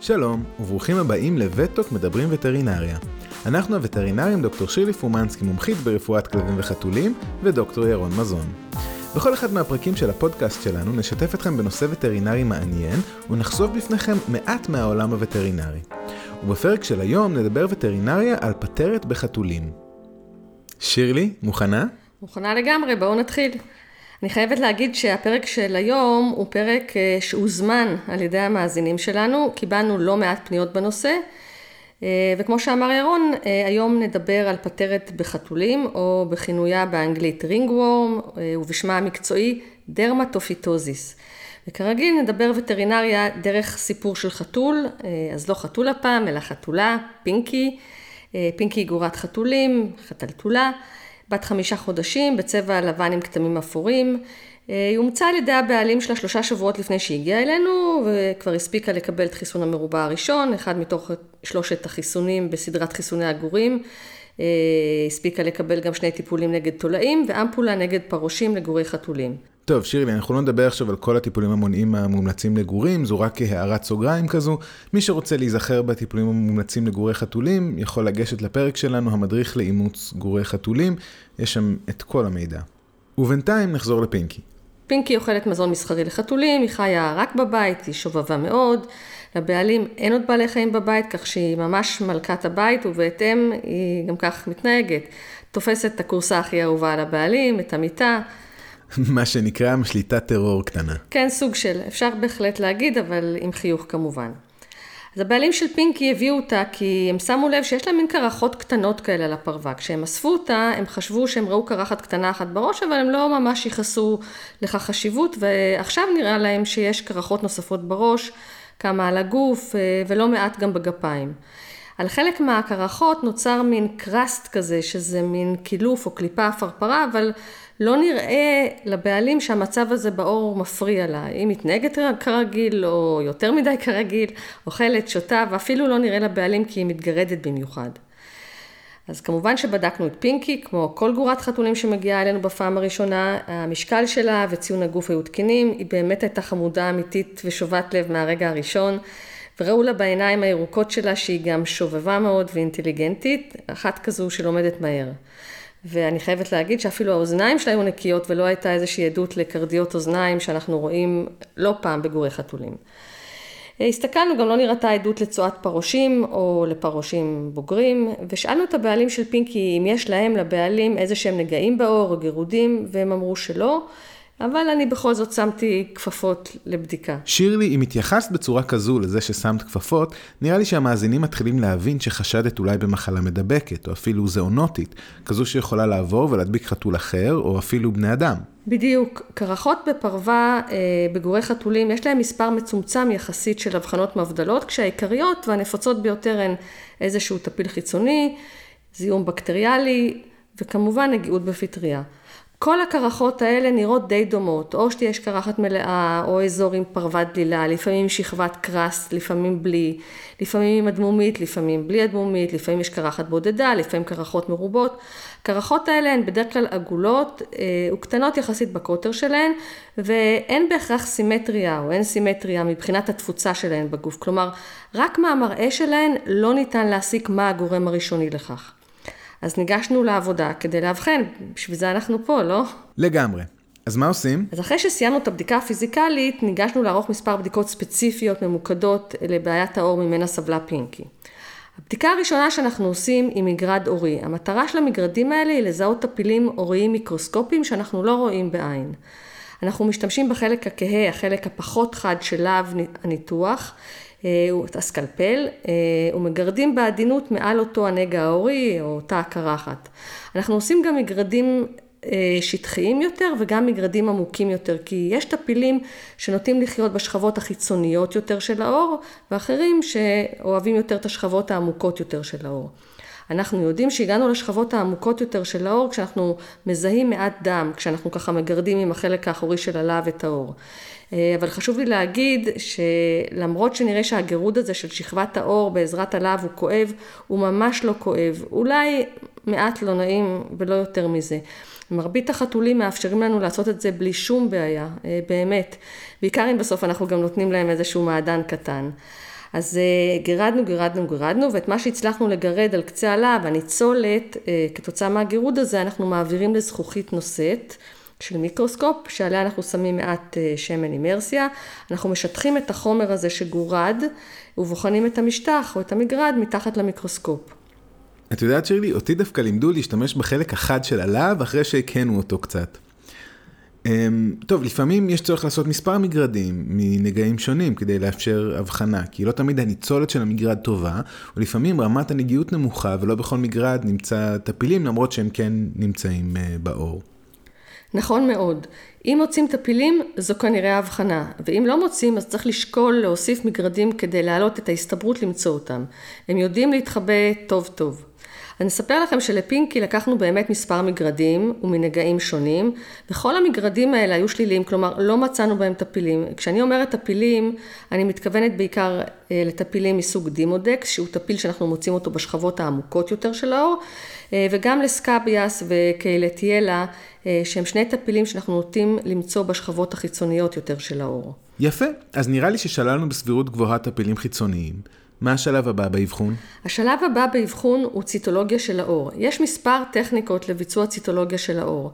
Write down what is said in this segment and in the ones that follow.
שלום, וברוכים הבאים לווטוק מדברים וטרינריה. אנחנו הווטרינרים דוקטור שירלי פומנסקי, מומחית ברפואת כלבים וחתולים, ודוקטור ירון מזון. בכל אחד מהפרקים של הפודקאסט שלנו נשתף אתכם בנושא וטרינרי מעניין, ונחשוף בפניכם מעט מהעולם הווטרינרי. ובפרק של היום נדבר וטרינריה על פטרת בחתולים. שירלי, מוכנה? מוכנה לגמרי, בואו נתחיל. אני חייבת להגיד שהפרק של היום הוא פרק אה, שהוזמן על ידי המאזינים שלנו, קיבלנו לא מעט פניות בנושא, אה, וכמו שאמר ירון, אה, היום נדבר על פטרת בחתולים, או בכינויה באנגלית ringworm, ובשמה המקצועי דרמטופיטוזיס. וכרגיל נדבר וטרינריה דרך סיפור של חתול, אז לא חתול הפעם, אלא חתולה, פינקי, פינקי גורת חתולים, חתלתולה. בת חמישה חודשים, בצבע לבן עם כתמים אפורים. אה, היא אומצה על ידי הבעלים שלה שלושה שבועות לפני שהיא הגיעה אלינו, וכבר הספיקה לקבל את חיסון המרובע הראשון, אחד מתוך שלושת החיסונים בסדרת חיסוני הגורים. אה, הספיקה לקבל גם שני טיפולים נגד תולעים, ואמפולה נגד פרושים לגורי חתולים. טוב, שירלי, אנחנו לא נדבר עכשיו על כל הטיפולים המונעים המומלצים לגורים, זו רק הערת סוגריים כזו. מי שרוצה להיזכר בטיפולים המומלצים לגורי חתולים, יכול לגשת לפרק שלנו, המדריך לאימוץ גורי חתולים, יש שם את כל המידע. ובינתיים נחזור לפינקי. פינקי אוכלת מזון מסחרי לחתולים, היא חיה רק בבית, היא שובבה מאוד. לבעלים אין עוד בעלי חיים בבית, כך שהיא ממש מלכת הבית, ובהתאם היא גם כך מתנהגת. תופסת את הכורסה הכי אהובה על הבעלים, את המיטה. מה שנקרא שליטת טרור קטנה. כן, סוג של, אפשר בהחלט להגיד, אבל עם חיוך כמובן. אז הבעלים של פינקי הביאו אותה כי הם שמו לב שיש להם מין קרחות קטנות כאלה על הפרווה. כשהם אספו אותה, הם חשבו שהם ראו קרחת קטנה אחת בראש, אבל הם לא ממש ייחסו לכך חשיבות, ועכשיו נראה להם שיש קרחות נוספות בראש, כמה על הגוף אה, ולא מעט גם בגפיים. על חלק מהקרחות נוצר מין קראסט כזה, שזה מין קילוף או קליפה עפרפרה, אבל לא נראה לבעלים שהמצב הזה בעור מפריע לה. היא מתנהגת כרגיל, או יותר מדי כרגיל, אוכלת, שותה, ואפילו לא נראה לבעלים כי היא מתגרדת במיוחד. אז כמובן שבדקנו את פינקי, כמו כל גורת חתולים שמגיעה אלינו בפעם הראשונה, המשקל שלה וציון הגוף היו תקינים, היא באמת הייתה חמודה אמיתית ושובת לב מהרגע הראשון, וראו לה בעיניים הירוקות שלה שהיא גם שובבה מאוד ואינטליגנטית, אחת כזו שלומדת מהר. ואני חייבת להגיד שאפילו האוזניים שלה היו נקיות ולא הייתה איזושהי עדות לקרדיות אוזניים שאנחנו רואים לא פעם בגורי חתולים. הסתכלנו, גם לא נראתה עדות לצואת פרושים או לפרושים בוגרים, ושאלנו את הבעלים של פינקי אם יש להם, לבעלים, איזה שהם נגעים בעור או גירודים, והם אמרו שלא. אבל אני בכל זאת שמתי כפפות לבדיקה. שירלי, אם התייחסת בצורה כזו לזה ששמת כפפות, נראה לי שהמאזינים מתחילים להבין שחשדת אולי במחלה מדבקת, או אפילו זאונוטית, כזו שיכולה לעבור ולהדביק חתול אחר, או אפילו בני אדם. בדיוק. קרחות בפרווה אה, בגורי חתולים, יש להם מספר מצומצם יחסית של אבחנות מבדלות, כשהעיקריות והנפוצות ביותר הן איזשהו טפיל חיצוני, זיהום בקטריאלי, וכמובן נגיעות בפטריה. כל הקרחות האלה נראות די דומות, או שתהיה קרחת מלאה, או אזור עם פרוות דלילה, לפעמים שכבת קרסט, לפעמים בלי, לפעמים עם אדמומית, לפעמים בלי אדמומית, לפעמים יש קרחת בודדה, לפעמים קרחות מרובות. הקרחות האלה הן בדרך כלל עגולות אה, וקטנות יחסית בקוטר שלהן, ואין בהכרח סימטריה או אין סימטריה מבחינת התפוצה שלהן בגוף. כלומר, רק מהמראה שלהן לא ניתן להסיק מה הגורם הראשוני לכך. אז ניגשנו לעבודה כדי לאבחן, בשביל זה אנחנו פה, לא? לגמרי. אז מה עושים? אז אחרי שסיימנו את הבדיקה הפיזיקלית, ניגשנו לערוך מספר בדיקות ספציפיות ממוקדות לבעיית העור ממנה סבלה פינקי. הבדיקה הראשונה שאנחנו עושים היא מגרד עורי. המטרה של המגרדים האלה היא לזהות טפילים עוריים מיקרוסקופיים שאנחנו לא רואים בעין. אנחנו משתמשים בחלק הכהה, החלק הפחות חד של להב הניתוח, את הסקלפל, אה, ומגרדים בעדינות מעל אותו הנגע ההורי או אותה הקרחת. אנחנו עושים גם מגרדים אה, שטחיים יותר וגם מגרדים עמוקים יותר, כי יש טפילים שנוטים לחיות בשכבות החיצוניות יותר של האור, ואחרים שאוהבים יותר את השכבות העמוקות יותר של האור. אנחנו יודעים שהגענו לשכבות העמוקות יותר של האור כשאנחנו מזהים מעט דם, כשאנחנו ככה מגרדים עם החלק האחורי של הלהב את האור. אה, אבל חשוב לי להגיד שלמרות שנראה שהגירוד הזה של שכבת האור בעזרת הלהב הוא כואב, הוא ממש לא כואב. אולי מעט לא נעים ולא יותר מזה. מרבית החתולים מאפשרים לנו לעשות את זה בלי שום בעיה, אה, באמת. בעיקר אם בסוף אנחנו גם נותנים להם איזשהו מעדן קטן. אז גירדנו, גירדנו, גירדנו, ואת מה שהצלחנו לגרד על קצה הלהב, הניצולת, כתוצאה מהגירוד הזה, אנחנו מעבירים לזכוכית נושאת. של מיקרוסקופ, שעליה אנחנו שמים מעט שמן אימרסיה. אנחנו משטחים את החומר הזה שגורד, ובוחנים את המשטח או את המגרד מתחת למיקרוסקופ. את יודעת שירלי, אותי דווקא לימדו להשתמש בחלק החד של הלהב אחרי שהקהנו אותו קצת. אמ, טוב, לפעמים יש צורך לעשות מספר מגרדים מנגעים שונים כדי לאפשר הבחנה, כי לא תמיד הניצולת של המגרד טובה, ולפעמים רמת הנגיעות נמוכה ולא בכל מגרד נמצא טפילים למרות שהם כן נמצאים אה, באור. נכון מאוד. אם מוצאים טפילים, זו כנראה הבחנה, ואם לא מוצאים, אז צריך לשקול להוסיף מגרדים כדי להעלות את ההסתברות למצוא אותם. הם יודעים להתחבא טוב טוב. אני אספר לכם שלפינקי לקחנו באמת מספר מגרדים ומנגעים שונים, וכל המגרדים האלה היו שליליים, כלומר לא מצאנו בהם טפילים. כשאני אומרת טפילים, אני מתכוונת בעיקר אה, לטפילים מסוג דימודקס, שהוא טפיל שאנחנו מוצאים אותו בשכבות העמוקות יותר של האור, וגם לסקאביאס וקהילטיאלה, אה, שהם שני טפילים שאנחנו נוטים למצוא בשכבות החיצוניות יותר של האור. יפה, אז נראה לי ששללנו בסבירות גבוהה טפילים חיצוניים. מה השלב הבא באבחון? השלב הבא באבחון הוא ציטולוגיה של האור. יש מספר טכניקות לביצוע ציטולוגיה של האור.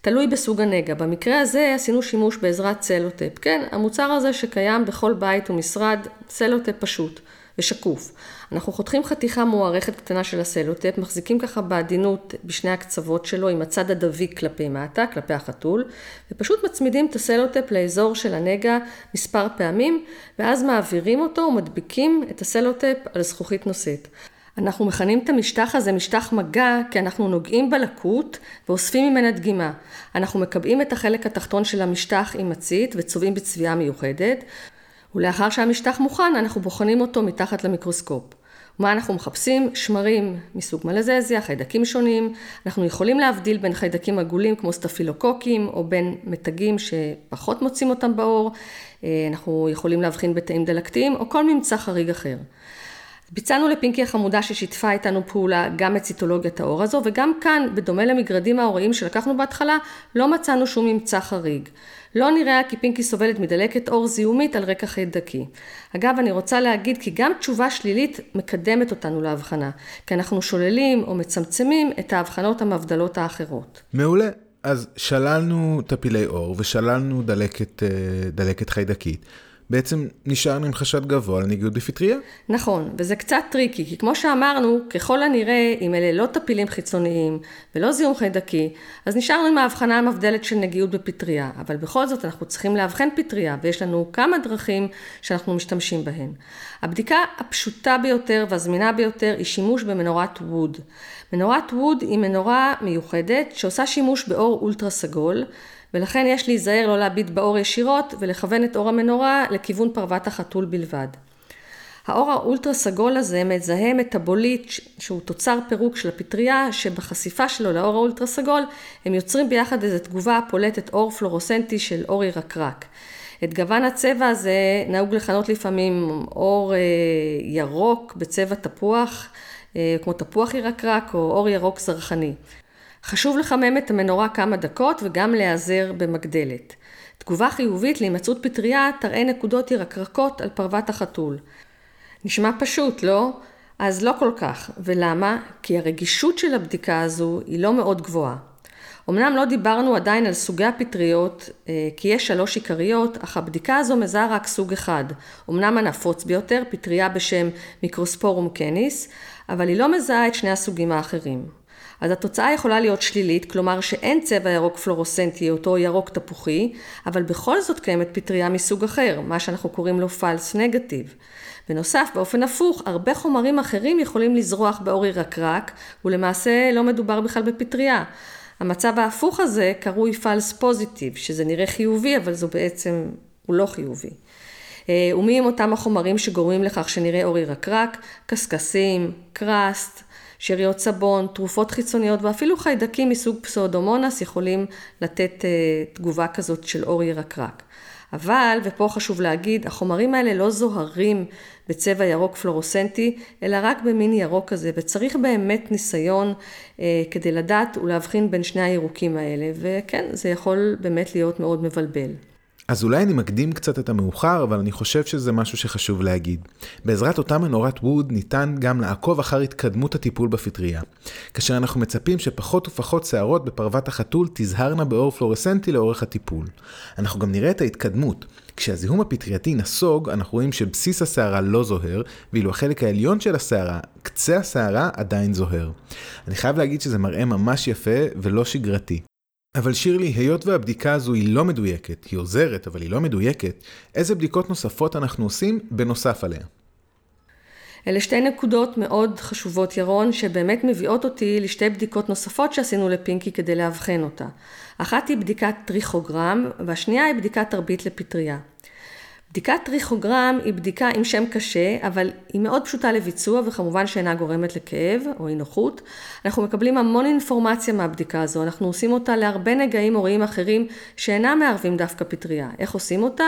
תלוי בסוג הנגע. במקרה הזה עשינו שימוש בעזרת צלוטפ. כן, המוצר הזה שקיים בכל בית ומשרד, צלוטפ פשוט. ושקוף. אנחנו חותכים חתיכה מוארכת קטנה של הסלוטפ, מחזיקים ככה בעדינות בשני הקצוות שלו עם הצד הדביק כלפי מטה, כלפי החתול, ופשוט מצמידים את הסלוטפ לאזור של הנגע מספר פעמים, ואז מעבירים אותו ומדביקים את הסלוטפ על זכוכית נושאת. אנחנו מכנים את המשטח הזה משטח מגע כי אנחנו נוגעים בלקות ואוספים ממנה דגימה. אנחנו מקבעים את החלק התחתון של המשטח עם מצית וצובעים בצביעה מיוחדת ולאחר שהמשטח מוכן אנחנו בוחנים אותו מתחת למיקרוסקופ. מה אנחנו מחפשים? שמרים מסוג מלזזיה, חיידקים שונים. אנחנו יכולים להבדיל בין חיידקים עגולים כמו סטפילוקוקים או בין מתגים שפחות מוצאים אותם באור. אה, אנחנו יכולים להבחין בתאים דלקתיים או כל ממצא חריג אחר. ביצענו לפינקי החמודה ששיתפה איתנו פעולה גם את ציטולוגיית האור הזו וגם כאן, בדומה למגרדים ההוריים שלקחנו בהתחלה, לא מצאנו שום ממצא חריג. לא נראה כי פינקי סובלת מדלקת עור זיהומית על רקע חיידקי. אגב, אני רוצה להגיד כי גם תשובה שלילית מקדמת אותנו להבחנה, כי אנחנו שוללים או מצמצמים את ההבחנות המבדלות האחרות. מעולה. אז שללנו טפילי עור ושללנו דלקת, אה, דלקת חיידקית. בעצם נשארנו עם חשד גבוה לנגיעות בפטריה. נכון, וזה קצת טריקי, כי כמו שאמרנו, ככל הנראה, אם אלה לא טפילים חיצוניים ולא זיהום חיידקי, אז נשארנו עם ההבחנה המבדלת של נגיעות בפטריה, אבל בכל זאת אנחנו צריכים לאבחן פטריה, ויש לנו כמה דרכים שאנחנו משתמשים בהן. הבדיקה הפשוטה ביותר והזמינה ביותר היא שימוש במנורת ווד. מנורת ווד היא מנורה מיוחדת שעושה שימוש באור אולטרה סגול, ולכן יש להיזהר לא להביט באור ישירות ולכוון את אור המנורה לכיוון פרוות החתול בלבד. האור האולטרה סגול הזה מזהה מטאבוליט שהוא תוצר פירוק של הפטריה שבחשיפה שלו לאור האולטרה סגול הם יוצרים ביחד איזו תגובה הפולטת אור פלורוסנטי של אור ירקרק. את גוון הצבע הזה נהוג לכנות לפעמים אור אה, ירוק בצבע תפוח, אה, כמו תפוח ירקרק או אור ירוק זרחני. חשוב לחמם את המנורה כמה דקות וגם להיעזר במגדלת. תגובה חיובית להימצאות פטריה תראה נקודות ירקרקות על פרוות החתול. נשמע פשוט, לא? אז לא כל כך. ולמה? כי הרגישות של הבדיקה הזו היא לא מאוד גבוהה. אמנם לא דיברנו עדיין על סוגי הפטריות, אה, כי יש שלוש עיקריות, אך הבדיקה הזו מזהה רק סוג אחד. אמנם הנפוץ ביותר, פטריה בשם מיקרוספורום קניס, אבל היא לא מזהה את שני הסוגים האחרים. אז התוצאה יכולה להיות שלילית, כלומר שאין צבע ירוק פלורוסנטי, אותו ירוק תפוחי, אבל בכל זאת קיימת פטריה מסוג אחר, מה שאנחנו קוראים לו false negative. בנוסף, באופן הפוך, הרבה חומרים אחרים יכולים לזרוח באור ירקרק, ולמעשה לא מדובר בכלל בפטריה. המצב ההפוך הזה קרוי false positive, שזה נראה חיובי, אבל זו בעצם, הוא לא חיובי. אה, ומי הם אותם החומרים שגורמים לכך שנראה אור ירקרק? קשקשים, קראסט, שאריות סבון, תרופות חיצוניות ואפילו חיידקים מסוג פסאודומונס יכולים לתת uh, תגובה כזאת של אור ירקרק. אבל, ופה חשוב להגיד, החומרים האלה לא זוהרים בצבע ירוק פלורוסנטי, אלא רק במין ירוק כזה, וצריך באמת ניסיון אה, כדי לדעת ולהבחין בין שני הירוקים האלה, וכן, זה יכול באמת להיות מאוד מבלבל. אז אולי אני מקדים קצת את המאוחר, אבל אני חושב שזה משהו שחשוב להגיד. בעזרת אותה מנורת ווד ניתן גם לעקוב אחר התקדמות הטיפול בפטריה. כאשר אנחנו מצפים שפחות ופחות שערות בפרוות החתול תזהרנה באור פלורסנטי לאורך הטיפול. אנחנו גם נראה את ההתקדמות. כשהזיהום הפטרייתי נסוג, אנחנו רואים שבסיס השערה לא זוהר, ואילו החלק העליון של השערה, קצה השערה, עדיין זוהר. אני חייב להגיד שזה מראה ממש יפה ולא שגרתי. אבל שירלי, היות והבדיקה הזו היא לא מדויקת, היא עוזרת, אבל היא לא מדויקת, איזה בדיקות נוספות אנחנו עושים בנוסף עליה? אלה שתי נקודות מאוד חשובות, ירון, שבאמת מביאות אותי לשתי בדיקות נוספות שעשינו לפינקי כדי לאבחן אותה. אחת היא בדיקת טריכוגרם, והשנייה היא בדיקת תרבית לפטריה. בדיקת טריכוגרם היא בדיקה עם שם קשה, אבל היא מאוד פשוטה לביצוע וכמובן שאינה גורמת לכאב או אי נוחות. אנחנו מקבלים המון אינפורמציה מהבדיקה הזו, אנחנו עושים אותה להרבה נגעים הוריים אחרים שאינם מערבים דווקא פטריה. איך עושים אותה?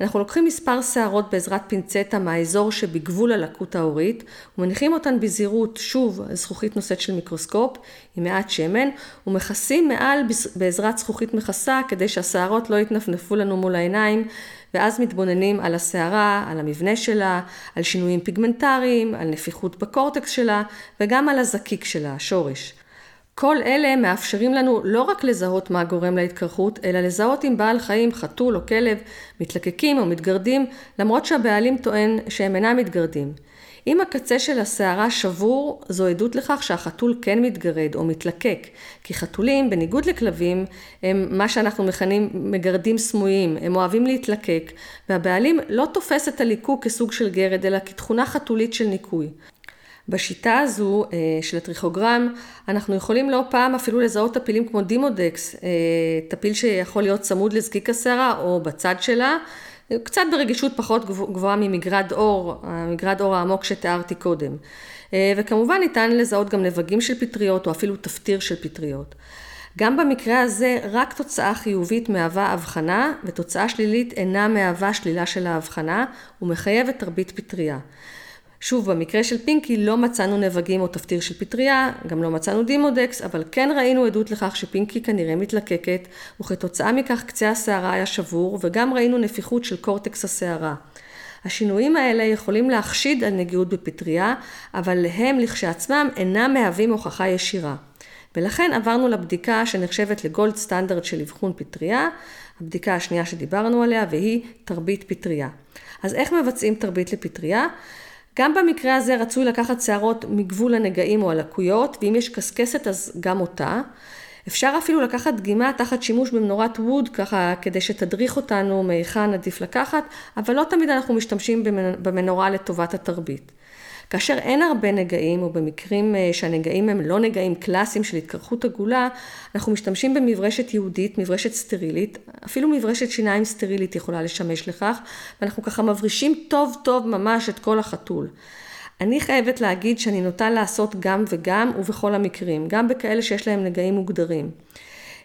אנחנו לוקחים מספר שערות בעזרת פינצטה מהאזור שבגבול הלקות ההורית, ומניחים אותן בזהירות, שוב, זכוכית נושאת של מיקרוסקופ, עם מעט שמן, ומכסים מעל בעזרת זכוכית מכסה כדי שהשערות לא יתנפנפו לנו מול העיניים. ואז מתבוננים על הסערה, על המבנה שלה, על שינויים פיגמנטריים, על נפיחות בקורטקס שלה, וגם על הזקיק שלה, השורש. כל אלה מאפשרים לנו לא רק לזהות מה גורם להתקרחות, אלא לזהות אם בעל חיים, חתול או כלב, מתלקקים או מתגרדים, למרות שהבעלים טוען שהם אינם מתגרדים. אם הקצה של השערה שבור, זו עדות לכך שהחתול כן מתגרד או מתלקק, כי חתולים, בניגוד לכלבים, הם מה שאנחנו מכנים מגרדים סמויים, הם אוהבים להתלקק, והבעלים לא תופס את הליקוק כסוג של גרד, אלא כתכונה חתולית של ניקוי. בשיטה הזו אה, של הטריכוגרם, אנחנו יכולים לא פעם אפילו לזהות טפילים כמו דימודקס, אה, טפיל שיכול להיות צמוד לזקיק השערה או בצד שלה, קצת ברגישות פחות גבוהה ממגרד אור, המגרד אור העמוק שתיארתי קודם. אה, וכמובן ניתן לזהות גם נבגים של פטריות או אפילו תפטיר של פטריות. גם במקרה הזה רק תוצאה חיובית מהווה הבחנה ותוצאה שלילית אינה מהווה שלילה של ההבחנה ומחייבת תרבית פטריה. שוב, במקרה של פינקי לא מצאנו נבגים או תפטיר של פטריה, גם לא מצאנו דימודקס, אבל כן ראינו עדות לכך שפינקי כנראה מתלקקת, וכתוצאה מכך קצה השערה היה שבור, וגם ראינו נפיחות של קורטקס השערה. השינויים האלה יכולים להחשיד על נגיעות בפטריה, אבל הם לכשעצמם אינם מהווים הוכחה ישירה. ולכן עברנו לבדיקה שנחשבת לגולד סטנדרט של אבחון פטריה, הבדיקה השנייה שדיברנו עליה, והיא תרבית פטריה. אז איך מבצעים תרבית לפטריה? גם במקרה הזה רצוי לקחת שערות מגבול הנגעים או הלקויות, ואם יש קשקשת אז גם אותה. אפשר אפילו לקחת דגימה תחת שימוש במנורת ווד, ככה כדי שתדריך אותנו מהיכן עדיף לקחת, אבל לא תמיד אנחנו משתמשים במנורה לטובת התרבית. כאשר אין הרבה נגעים, או במקרים אה, שהנגעים הם לא נגעים קלאסיים של התקרחות עגולה, אנחנו משתמשים במברשת יהודית, מברשת סטרילית, אפילו מברשת שיניים סטרילית יכולה לשמש לכך, ואנחנו ככה מברישים טוב טוב ממש את כל החתול. אני חייבת להגיד שאני נוטה לעשות גם וגם ובכל המקרים, גם בכאלה שיש להם נגעים מוגדרים.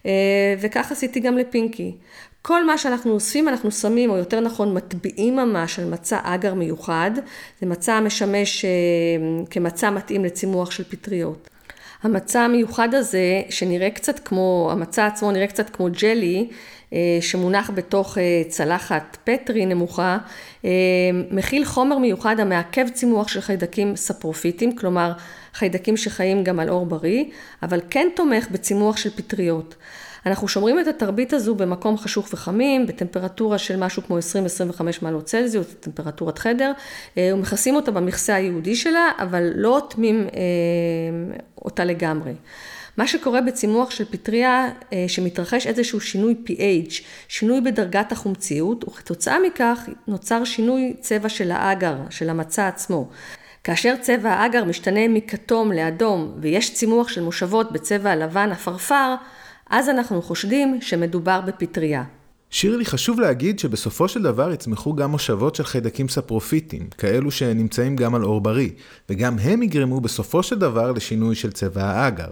אה, וכך עשיתי גם לפינקי. כל מה שאנחנו אוספים אנחנו שמים, או יותר נכון מטביעים ממש על מצע אגר מיוחד, זה מצע המשמש אה, כמצע מתאים לצימוח של פטריות. המצע המיוחד הזה, שנראה קצת כמו, המצע עצמו נראה קצת כמו ג'לי, אה, שמונח בתוך אה, צלחת פטרי נמוכה, מכיל חומר מיוחד המעכב צימוח של חיידקים ספרופיטיים, כלומר חיידקים שחיים גם על אור בריא, אבל כן תומך בצימוח של פטריות. אנחנו שומרים את התרבית הזו במקום חשוך וחמים, בטמפרטורה של משהו כמו 20-25 מעלות צלזיוס, טמפרטורת חדר, אה, ומכסים אותה במכסה היהודי שלה, אבל לא אוטמים אה, אותה לגמרי. מה שקורה בצימוח של פטריה, אה, שמתרחש איזשהו שינוי pH, שינוי בדרגת החומציות, וכתוצאה מכך נוצר שינוי צבע של האגר, של המצע עצמו. כאשר צבע האגר משתנה מכתום לאדום ויש צימוח של מושבות בצבע הלבן עפרפר, אז אנחנו חושדים שמדובר בפטריה. שירלי, חשוב להגיד שבסופו של דבר יצמחו גם מושבות של חיידקים ספרופיטיים, כאלו שנמצאים גם על עור בריא, וגם הם יגרמו בסופו של דבר לשינוי של צבע האגר.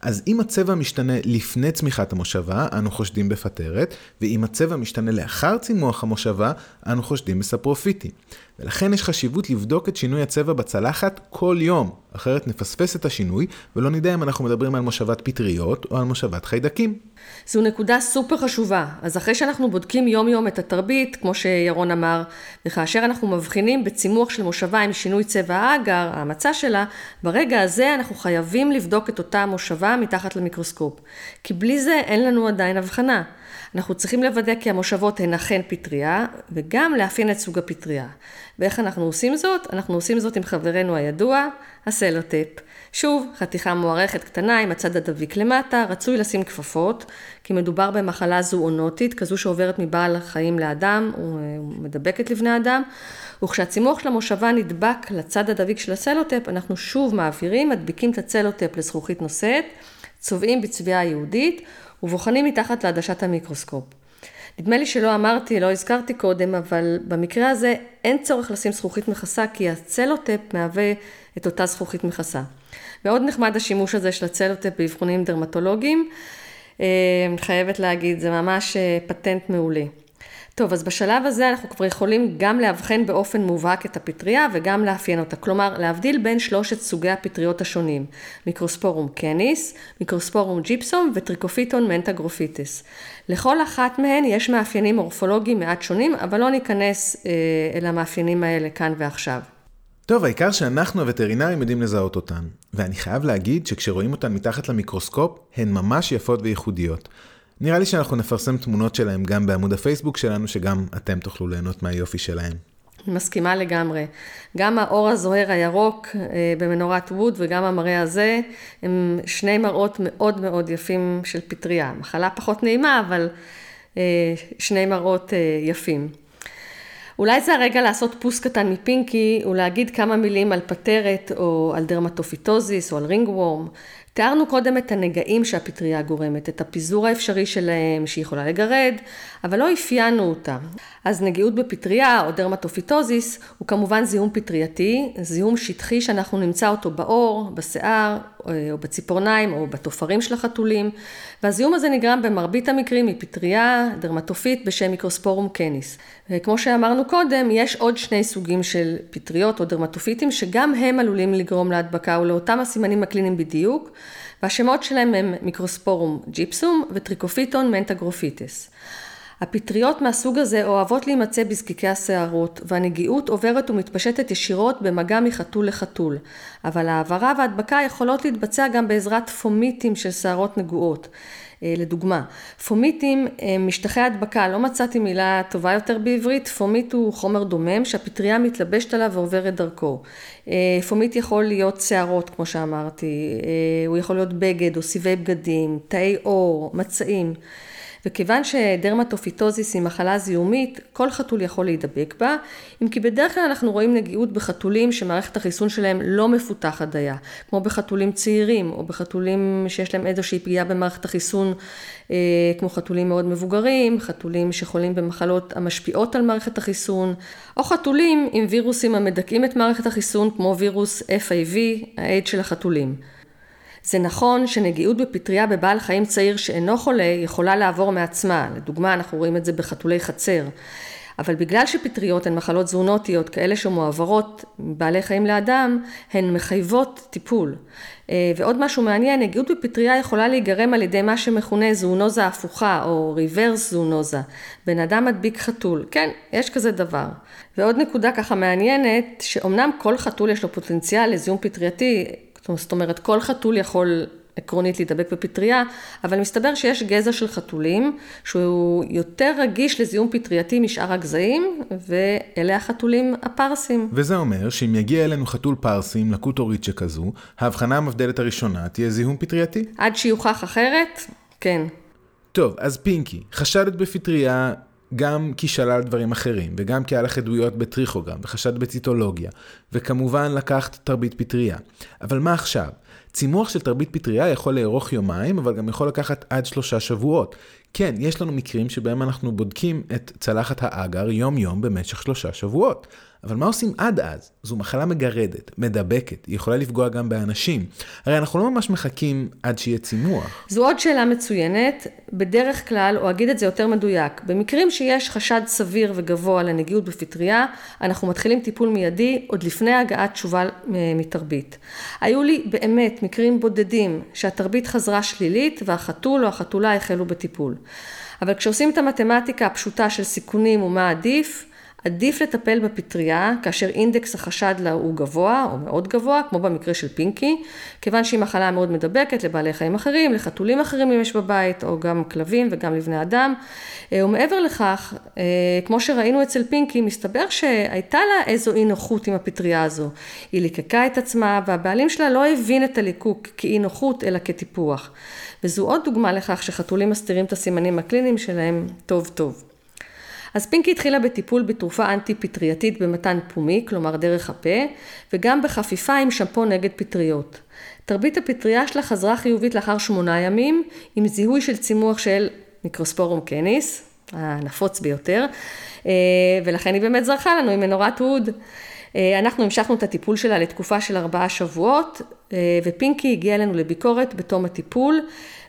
אז אם הצבע משתנה לפני צמיחת המושבה, אנו חושדים בפטרת, ואם הצבע משתנה לאחר צימוח המושבה, אנו חושדים בספרופיטי. ולכן יש חשיבות לבדוק את שינוי הצבע בצלחת כל יום, אחרת נפספס את השינוי, ולא נדע אם אנחנו מדברים על מושבת פטריות או על מושבת חיידקים. זו נקודה סופר חשובה. אז אחרי שאנחנו בודקים יום יום את התרבית, כמו שירון אמר, וכאשר אנחנו מבחינים בצימוח של מושבה עם שינוי צבע האגר, המצע שלה, ברגע הזה אנחנו חייבים לבדוק את אותה מושבה מתחת למיקרוסקופ. כי בלי זה אין לנו עדיין הבחנה. אנחנו צריכים לוודא כי המושבות הן אכן פטריה, וגם לאפיין את סוג הפטריה. ואיך אנחנו עושים זאת? אנחנו עושים זאת עם חברנו הידוע, הסלוטפ. שוב, חתיכה מוארכת קטנה עם הצד הדביק למטה, רצוי לשים כפפות, כי מדובר במחלה זואונוטית, כזו שעוברת מבעל חיים לאדם ומדבקת לבני אדם, וכשהצימוח של המושבה נדבק לצד הדביק של הסלוטפ, אנחנו שוב מעבירים, מדביקים את הסלוטפ לזכוכית נושאת, צובעים בצביעה יהודית, ובוחנים מתחת לעדשת המיקרוסקופ. נדמה לי שלא אמרתי, לא הזכרתי קודם, אבל במקרה הזה אין צורך לשים זכוכית מכסה, כי הצלוטפ מהווה את אותה זכוכית מכסה. מאוד נחמד השימוש הזה של הצלוטפ באבחונים דרמטולוגיים. אה, חייבת להגיד, זה ממש אה, פטנט מעולה. טוב, אז בשלב הזה אנחנו כבר יכולים גם לאבחן באופן מובהק את הפטריה וגם לאפיין אותה. כלומר, להבדיל בין שלושת סוגי הפטריות השונים, Microsporum canis, Microsporum gypseum ו Trichophyton mentagrophytes. לכל אחת מהן יש מאפיינים מורפולוגיים מעט שונים, אבל לא ניכנס אה, אל המאפיינים האלה כאן ועכשיו. טוב, העיקר שאנחנו הווטרינרים יודעים לזהות אותן. ואני חייב להגיד שכשרואים אותן מתחת למיקרוסקופ, הן ממש יפות וייחודיות. נראה לי שאנחנו נפרסם תמונות שלהם גם בעמוד הפייסבוק שלנו, שגם אתם תוכלו ליהנות מהיופי שלהם. אני מסכימה לגמרי. גם האור הזוהר הירוק אה, במנורת ווד וגם המראה הזה, הם שני מראות מאוד מאוד יפים של פטריה. מחלה פחות נעימה, אבל אה, שני מראות אה, יפים. אולי זה הרגע לעשות pause קטן מפינקי ולהגיד כמה מילים על פטרת או על דרמטופיטוזיס או על ringworm. תיארנו קודם את הנגעים שהפטריה גורמת, את הפיזור האפשרי שלהם שהיא יכולה לגרד, אבל לא אפיינו אותה. אז נגיעות בפטריה או דרמטופיטוזיס הוא כמובן זיהום פטרייתי, זיהום שטחי שאנחנו נמצא אותו בעור, בשיער או בציפורניים או בטפרים של החתולים, והזיהום הזה נגרם במרבית המקרים מפטריה דרמטופיטית בשם Microsporum canis. וכמו שאמרנו קודם, יש עוד שני סוגים של פטריות או דרמטופיטים שגם הם עלולים לגרום להדבקה ולאותם הסימנים הקליניים בדיוק, והשמות שלהם הם Microsporum gypseum ו Trichophyton mentagrophytes. הפטריות מהסוג הזה אוהבות להימצא בזקיקי השערות, והנגיעות עוברת ומתפשטת ישירות במגע מחתול לחתול, אבל העברה וההדבקה יכולות להתבצע גם בעזרת פומיטים של שערות נגועות. אה, לדוגמה, פומיטים הם משטחי הדבקה, לא מצאתי מילה טובה יותר בעברית, fomite הוא חומר דומם שהפטריה מתלבשת עליו ועוברת דרכו. אה, fomite יכול להיות שערות, כמו שאמרתי, אה, הוא יכול להיות בגד או סיבי בגדים, תאי עור, מצעים. וכיוון שדרמטופיטוזיס היא מחלה זיהומית, כל חתול יכול להידבק בה, אם כי בדרך כלל אנחנו רואים נגיעות בחתולים שמערכת החיסון שלהם לא מפותחת דייה, כמו בחתולים צעירים, או בחתולים שיש להם איזושהי פגיעה במערכת החיסון, אה, כמו חתולים מאוד מבוגרים, חתולים שחולים במחלות המשפיעות על מערכת החיסון, או חתולים עם וירוסים המדכאים את מערכת החיסון, כמו וירוס FIV, האייד של החתולים. זה נכון שנגיעות בפטריה בבעל חיים צעיר שאינו חולה יכולה לעבור מעצמה, לדוגמה אנחנו רואים את זה בחתולי חצר, אבל בגלל שפטריות הן מחלות זונוטיות כאלה שמועברות מבעלי חיים לאדם, הן מחייבות טיפול. אה, ועוד משהו מעניין, נגיעות בפטריה יכולה להיגרם על ידי מה שמכונה זונוזה הפוכה או ריברס זונוזה. בן אדם מדביק חתול, כן, יש כזה דבר. ועוד נקודה ככה מעניינת, שאומנם כל חתול יש לו פוטנציאל לזיהום פטרייתי, זאת אומרת, כל חתול יכול עקרונית להידבק בפטריה, אבל מסתבר שיש גזע של חתולים שהוא יותר רגיש לזיהום פטרייתי משאר הגזעים, ואלה החתולים הפרסים. וזה אומר שאם יגיע אלינו חתול פרסי עם לקות הורית שכזו, ההבחנה המבדלת הראשונה תהיה זיהום פטרייתי? עד שיוכח אחרת, כן. טוב, אז פינקי, חשדת בפטריה גם כי שלל דברים אחרים, וגם כי היה לך עדויות בטריכוגרם, וחשד בציטולוגיה, וכמובן לקחת תרבית פטריה. אבל מה עכשיו? צימוח של תרבית פטריה יכול לארוך יומיים, אבל גם יכול לקחת עד שלושה שבועות. כן, יש לנו מקרים שבהם אנחנו בודקים את צלחת האגר יום-יום במשך שלושה שבועות. אבל מה עושים עד אז? זו מחלה מגרדת, מדבקת, היא יכולה לפגוע גם באנשים. הרי אנחנו לא ממש מחכים עד שיהיה צימוח. זו עוד שאלה מצוינת. בדרך כלל, או אגיד את זה יותר מדויק, במקרים שיש חשד סביר וגבוה לנגיעות בפטריה, אנחנו מתחילים טיפול מיידי עוד לפני הגעת תשובה מתרבית. היו לי באמת מקרים בודדים שהתרבית חזרה שלילית והחתול או החתולה החלו בטיפול. אבל כשעושים את המתמטיקה הפשוטה של סיכונים ומה עדיף, עדיף לטפל בפטריה כאשר אינדקס החשד לה הוא גבוה או מאוד גבוה, כמו במקרה של פינקי, כיוון שהיא מחלה מאוד מדבקת לבעלי חיים אחרים, לחתולים אחרים אם יש בבית, או גם כלבים וגם לבני אדם. אה, ומעבר לכך, אה, כמו שראינו אצל פינקי, מסתבר שהייתה לה איזו אי נוחות עם הפטריה הזו. היא ליקקה את עצמה והבעלים שלה לא הבין את הליקוק כאי נוחות אלא כטיפוח. וזו עוד דוגמה לכך שחתולים מסתירים את הסימנים הקליניים שלהם טוב טוב. אז פינקי התחילה בטיפול בתרופה אנטי-פטרייתית במתן פומי, כלומר דרך הפה, וגם בחפיפה עם שמפו נגד פטריות. תרבית הפטריה שלה חזרה חיובית לאחר שמונה ימים, עם זיהוי של צימוח של מיקרוספורום קניס, הנפוץ ביותר, אה, ולכן היא באמת זרחה לנו עם מנורת הוד. אה, אנחנו המשכנו את הטיפול שלה לתקופה של ארבעה שבועות, אה, ופינקי הגיעה אלינו לביקורת בתום הטיפול,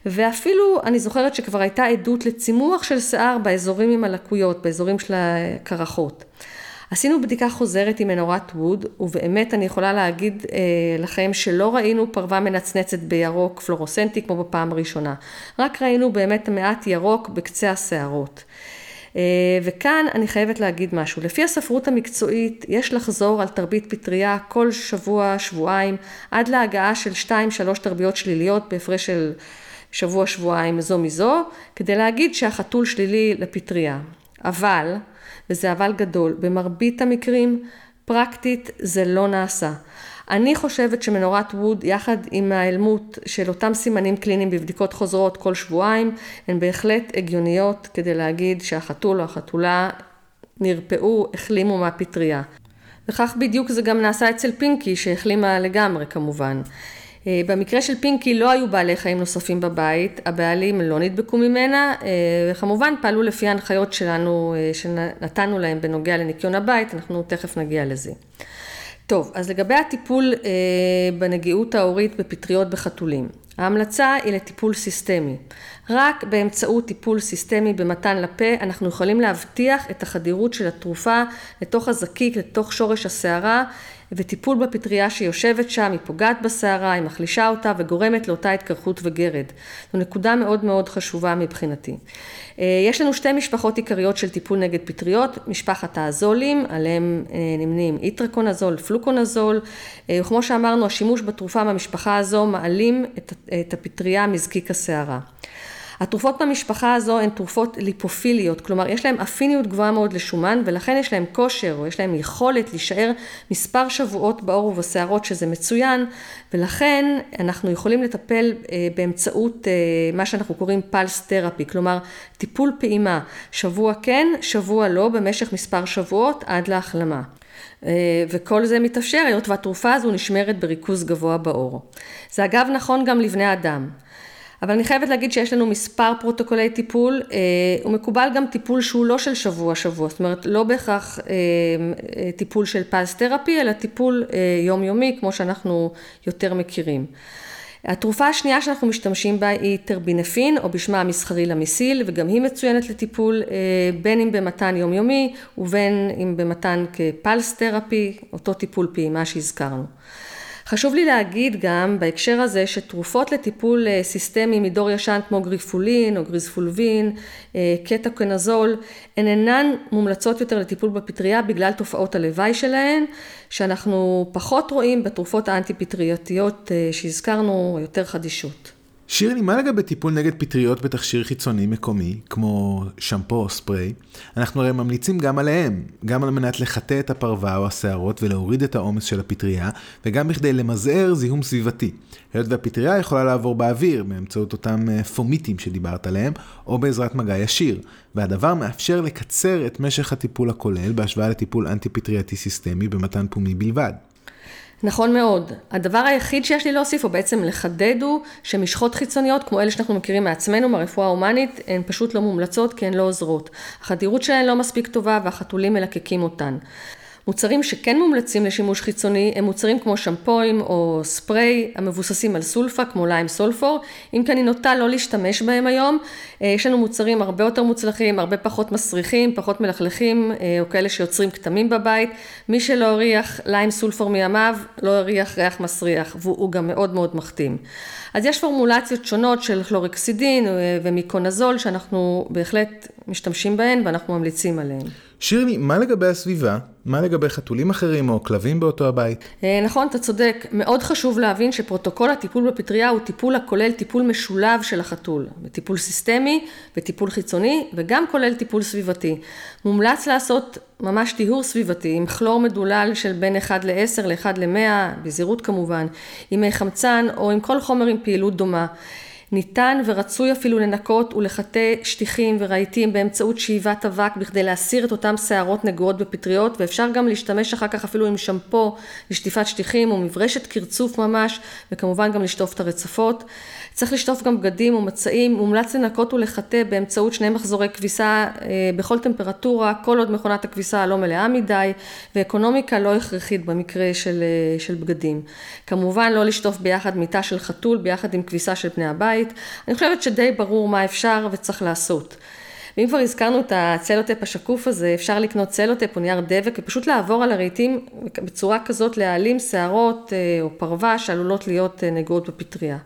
ואפילו אני זוכרת שכבר הייתה עדות לצימוח של שיער באזורים עם הלקויות, באזורים של הקרחות. עשינו בדיקה חוזרת עם מנורת ווד, ובאמת אני יכולה להגיד אה, לכם שלא ראינו פרווה מנצנצת בירוק פלורוסנטי כמו בפעם הראשונה, רק ראינו באמת מעט ירוק בקצה השערות. אה, וכאן אני חייבת להגיד משהו. לפי הספרות המקצועית, יש לחזור על תרבית פטריה כל שבוע, שבועיים, עד להגעה של 2-3 תרביות שליליות בהפרש של שבוע, שבועיים, זו מזו, כדי להגיד שהחתול שלילי לפטריה. אבל, וזה אבל גדול, במרבית המקרים, פרקטית זה לא נעשה. אני חושבת שמנורת ווד, יחד עם ההיעלמות של אותם סימנים קליניים בבדיקות חוזרות כל שבועיים, הן בהחלט הגיוניות כדי להגיד שהחתול או החתולה נרפאו, החלימו מהפטריה. וכך בדיוק זה גם נעשה אצל פינקי, שהחלימה לגמרי כמובן. אה, במקרה של פינקי לא היו בעלי חיים נוספים בבית, הבעלים לא נדבקו ממנה, אה, וכמובן פעלו לפי ההנחיות שלנו, אה, שנתנו להם בנוגע לניקיון הבית, אנחנו תכף נגיע לזה. טוב, אז לגבי הטיפול בנגיעות ההורית בפטריות בחתולים. ההמלצה היא לטיפול סיסטמי. רק באמצעות טיפול סיסטמי במתן לפה אנחנו יכולים להבטיח את החדירות של התרופה לתוך הזקיק, לתוך שורש השערה וטיפול בפטריה שיושבת שם, היא פוגעת בשערה, היא מחלישה אותה וגורמת לאותה התקרחות וגרד. זו נקודה מאוד מאוד חשובה מבחינתי. אה, יש לנו שתי משפחות עיקריות של טיפול נגד פטריות, משפחת האזולים, עליהם אה, נמנים איטרקונזול, פלוקונזול, אה, וכמו שאמרנו, השימוש בתרופה במשפחה הזו מעלים את הפטריה מזקיק השערה. התרופות במשפחה הזו הן תרופות ליפופיליות, כלומר יש להן אפיניות גבוהה מאוד לשומן ולכן יש להן כושר או יש להן יכולת להישאר מספר שבועות בעור ובשערות שזה מצוין ולכן אנחנו יכולים לטפל אה, באמצעות אה, מה שאנחנו קוראים פלס תרפי, כלומר טיפול פעימה, שבוע כן, שבוע לא, במשך מספר שבועות עד להחלמה. אה, וכל זה מתאפשר היות והתרופה הזו נשמרת בריכוז גבוה בעור. זה אגב נכון גם לבני אדם. אבל אני חייבת להגיד שיש לנו מספר פרוטוקולי טיפול, אה, הוא מקובל גם טיפול שהוא לא של שבוע-שבוע, זאת אומרת לא בהכרח אה, אה, טיפול של פלס תרפי, אלא טיפול יומיומי כמו שאנחנו יותר מכירים. התרופה השנייה שאנחנו משתמשים בה היא טרבינפין, או בשמה המסחרי למיסיל, וגם היא מצוינת לטיפול בין אם במתן יומיומי ובין אם במתן כפלס תרפי, אותו טיפול פעימה שהזכרנו. חשוב לי להגיד גם בהקשר הזה שתרופות לטיפול אה, סיסטמי מדור ישן כמו גריפולין או גריזפולבין, אה, קטקונזול, הן אינן מומלצות יותר לטיפול בפטריה בגלל תופעות הלוואי שלהן, שאנחנו פחות רואים בתרופות האנטי פטרייתיות אה, שהזכרנו, יותר חדישות. שירלי, מה לגבי טיפול נגד פטריות בתכשיר חיצוני מקומי, כמו שמפו או ספרי? אנחנו הרי ממליצים גם עליהם, גם על מנת לחטא את הפרווה או השערות ולהוריד את העומס של הפטריה, וגם בכדי למזער זיהום סביבתי. היות והפטריה יכולה לעבור באוויר באמצעות אותם אה, פומיטים שדיברת עליהם, או בעזרת מגע ישיר, והדבר מאפשר לקצר את משך הטיפול הכולל בהשוואה לטיפול אנטי-פטרייתי סיסטמי במתן פומי בלבד. נכון מאוד. הדבר היחיד שיש לי להוסיף, או בעצם לחדד, הוא שמשחות חיצוניות, כמו אלה שאנחנו מכירים מעצמנו, מהרפואה ההומנית, הן פשוט לא מומלצות כי הן לא עוזרות. החדירות שלהן לא מספיק טובה והחתולים מלקקים אותן. מוצרים שכן מומלצים לשימוש חיצוני הם מוצרים כמו שמפוים או ספרי המבוססים על סולפה כמו ליים סולפור, אם כי אני נוטה לא להשתמש בהם היום, אה, יש לנו מוצרים הרבה יותר מוצלחים, הרבה פחות מסריחים, פחות מלכלכים אה, או כאלה שיוצרים כתמים בבית, מי שלא הריח ליים סולפור מימיו לא הריח ריח מסריח והוא גם מאוד מאוד מחתים. אז יש פורמולציות שונות של כלורקסידין אה, ומיקונזול שאנחנו בהחלט משתמשים בהן ואנחנו ממליצים עליהן. שירני, מה לגבי הסביבה? מה לגבי חתולים אחרים או כלבים באותו הבית? אה, נכון, אתה צודק. מאוד חשוב להבין שפרוטוקול הטיפול בפטריה הוא טיפול הכולל טיפול משולב של החתול. טיפול סיסטמי וטיפול חיצוני וגם כולל טיפול סביבתי. מומלץ לעשות ממש טיהור סביבתי עם כלור מדולל של בין 1 ל-10 ל-1 ל-100, בזהירות כמובן, עם חמצן או עם כל חומר עם פעילות דומה. ניתן ורצוי אפילו לנקות ולחטא שטיחים ורהיטים באמצעות שאיבת אבק בכדי להסיר את אותם שערות נגועות בפטריות ואפשר גם להשתמש אחר כך אפילו עם שמפו לשטיפת שטיחים או מברשת קרצוף ממש וכמובן גם לשטוף את הרצפות. צריך לשטוף גם בגדים ומצעים, מומלץ לנקות ולחטא באמצעות שני מחזורי כביסה אה, בכל טמפרטורה, כל עוד מכונת הכביסה לא מלאה מדי, ואקונומיקה לא הכרחית במקרה של, אה, של בגדים. כמובן לא לשטוף ביחד מיטה של חתול ביחד עם כביסה של פני הבית. אני חושבת שדי ברור מה אפשר וצריך לעשות. ואם כבר הזכרנו את הצלוטפ השקוף הזה, אפשר לקנות צלוטפ או נייר דבק ופשוט לעבור על הרהיטים בצורה כזאת להעלים שערות אה, או פרווה שעלולות להיות נגועות בפטריה.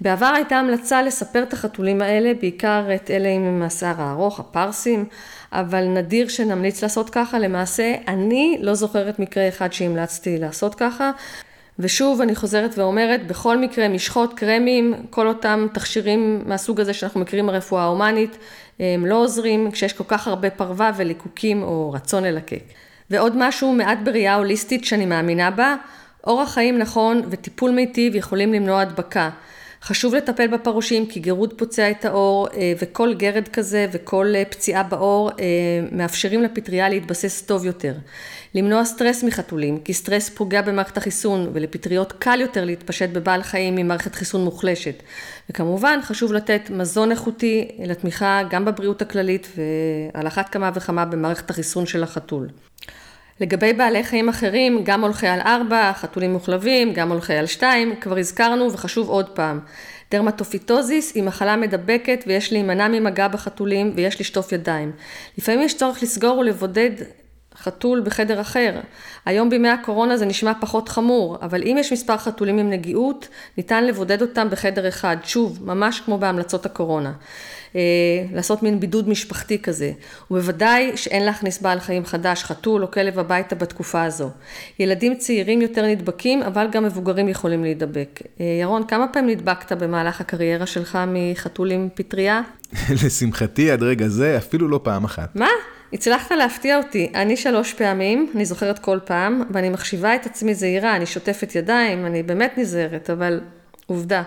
בעבר הייתה המלצה לספר את החתולים האלה, בעיקר את אלה עם השיער הארוך, הפרסים, אבל נדיר שנמליץ לעשות ככה. למעשה, אני לא זוכרת מקרה אחד שהמלצתי לעשות ככה. ושוב, אני חוזרת ואומרת, בכל מקרה, משחות, קרמים, כל אותם תכשירים מהסוג הזה שאנחנו מכירים ברפואה ההומנית, הם לא עוזרים כשיש כל כך הרבה פרווה וליקוקים או רצון ללקק. ועוד משהו מעט בראייה הוליסטית שאני מאמינה בה, אורח חיים נכון וטיפול מיטיב יכולים למנוע הדבקה. חשוב לטפל בפרושים כי גירוד פוצע את האור אה, וכל גרד כזה וכל אה, פציעה באור אה, מאפשרים לפטריה להתבסס טוב יותר. למנוע סטרס מחתולים כי סטרס פוגע במערכת החיסון ולפטריות קל יותר להתפשט בבעל חיים עם מערכת חיסון מוחלשת. וכמובן חשוב לתת מזון איכותי לתמיכה גם בבריאות הכללית ועל אחת כמה וכמה במערכת החיסון של החתול. לגבי בעלי חיים אחרים, גם הולכי על ארבע, חתולים וכלבים, גם הולכי על שתיים, כבר הזכרנו וחשוב עוד פעם. דרמטופיטוזיס היא מחלה מדבקת ויש להימנע ממגע בחתולים ויש לשטוף ידיים. לפעמים יש צורך לסגור ולבודד חתול בחדר אחר. היום בימי הקורונה זה נשמע פחות חמור, אבל אם יש מספר חתולים עם נגיעות, ניתן לבודד אותם בחדר אחד, שוב, ממש כמו בהמלצות הקורונה. אה, לעשות מין בידוד משפחתי כזה. ובוודאי שאין להכניס בעל חיים חדש, חתול או כלב הביתה בתקופה הזו. ילדים צעירים יותר נדבקים, אבל גם מבוגרים יכולים להידבק. אה, ירון, כמה פעמים נדבקת במהלך הקריירה שלך מחתול עם פטריה? לשמחתי, עד רגע זה, אפילו לא פעם אחת. מה? הצלחת להפתיע אותי. אני שלוש פעמים, אני זוכרת כל פעם, ואני מחשיבה את עצמי זהירה, אני שוטפת ידיים, אני באמת נזהרת, אבל עובדה.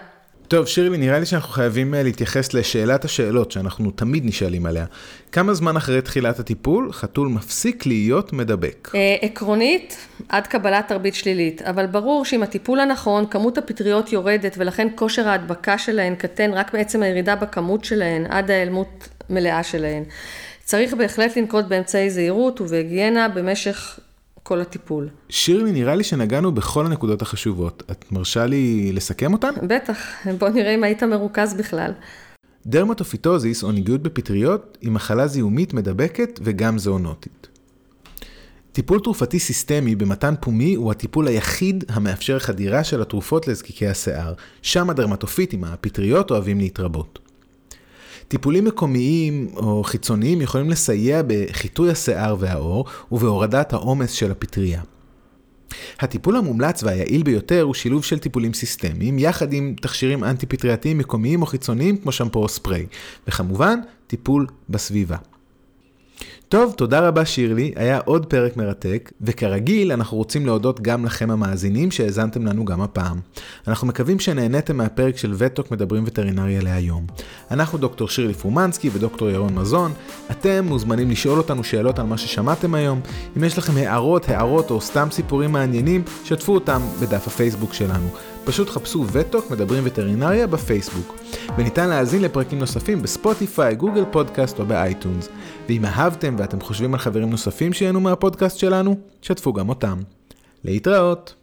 טוב, שירלי, נראה לי שאנחנו חייבים אה, להתייחס לשאלת השאלות שאנחנו תמיד נשאלים עליה. כמה זמן אחרי תחילת הטיפול חתול מפסיק להיות מדבק? אה, עקרונית, עד קבלת תרבית שלילית, אבל ברור שעם הטיפול הנכון, כמות הפטריות יורדת ולכן כושר ההדבקה שלהן קטן רק בעצם הירידה בכמות שלהן עד ההיעלמות מלאה שלהן. צריך בהחלט לנקוט באמצעי זהירות ובהיגיינה במשך כל הטיפול. שירלי, נראה לי שנגענו בכל הנקודות החשובות. את מרשה לי לסכם אותן? בטח, בוא נראה אם היית מרוכז בכלל. דרמטופיטוזיס או נגיעות בפטריות היא מחלה זיהומית מדבקת וגם זואונוטית. טיפול תרופתי סיסטמי במתן פומי הוא הטיפול היחיד המאפשר חדירה של התרופות לזקיקי השיער, שם הדרמטופיטים, הפטריות, אוהבים להתרבות. טיפולים מקומיים או חיצוניים יכולים לסייע בחיטוי השיער והעור ובהורדת העומס של הפטריה. הטיפול המומלץ והיעיל ביותר הוא שילוב של טיפולים סיסטמיים יחד עם תכשירים אנטי-פטרייתיים מקומיים או חיצוניים כמו שמפו או ספרי, וכמובן טיפול בסביבה. טוב, תודה רבה שירלי, היה עוד פרק מרתק, וכרגיל אנחנו רוצים להודות גם לכם המאזינים שהאזנתם לנו גם הפעם. אנחנו מקווים שנהניתם מהפרק של VeTalk מדברים וטרינריה להיום. אנחנו דוקטור שירלי פרומנסקי ודוקטור ירון מזון, אתם מוזמנים לשאול אותנו שאלות על מה ששמעתם היום. אם יש לכם הערות, הארות או סתם סיפורים מעניינים, שתפו אותם בדף הפייסבוק שלנו. פשוט חפשו VeTalk מדברים וטרינריה בפייסבוק. וניתן להאזין לפרקים נוספים בספוטיפיי, Google Podcast או באייטונס. ואם אהבתם ואתם חושבים על חברים נוספים שיהנו מהפודקאסט שלנו, שתפו גם אותם. להתראות.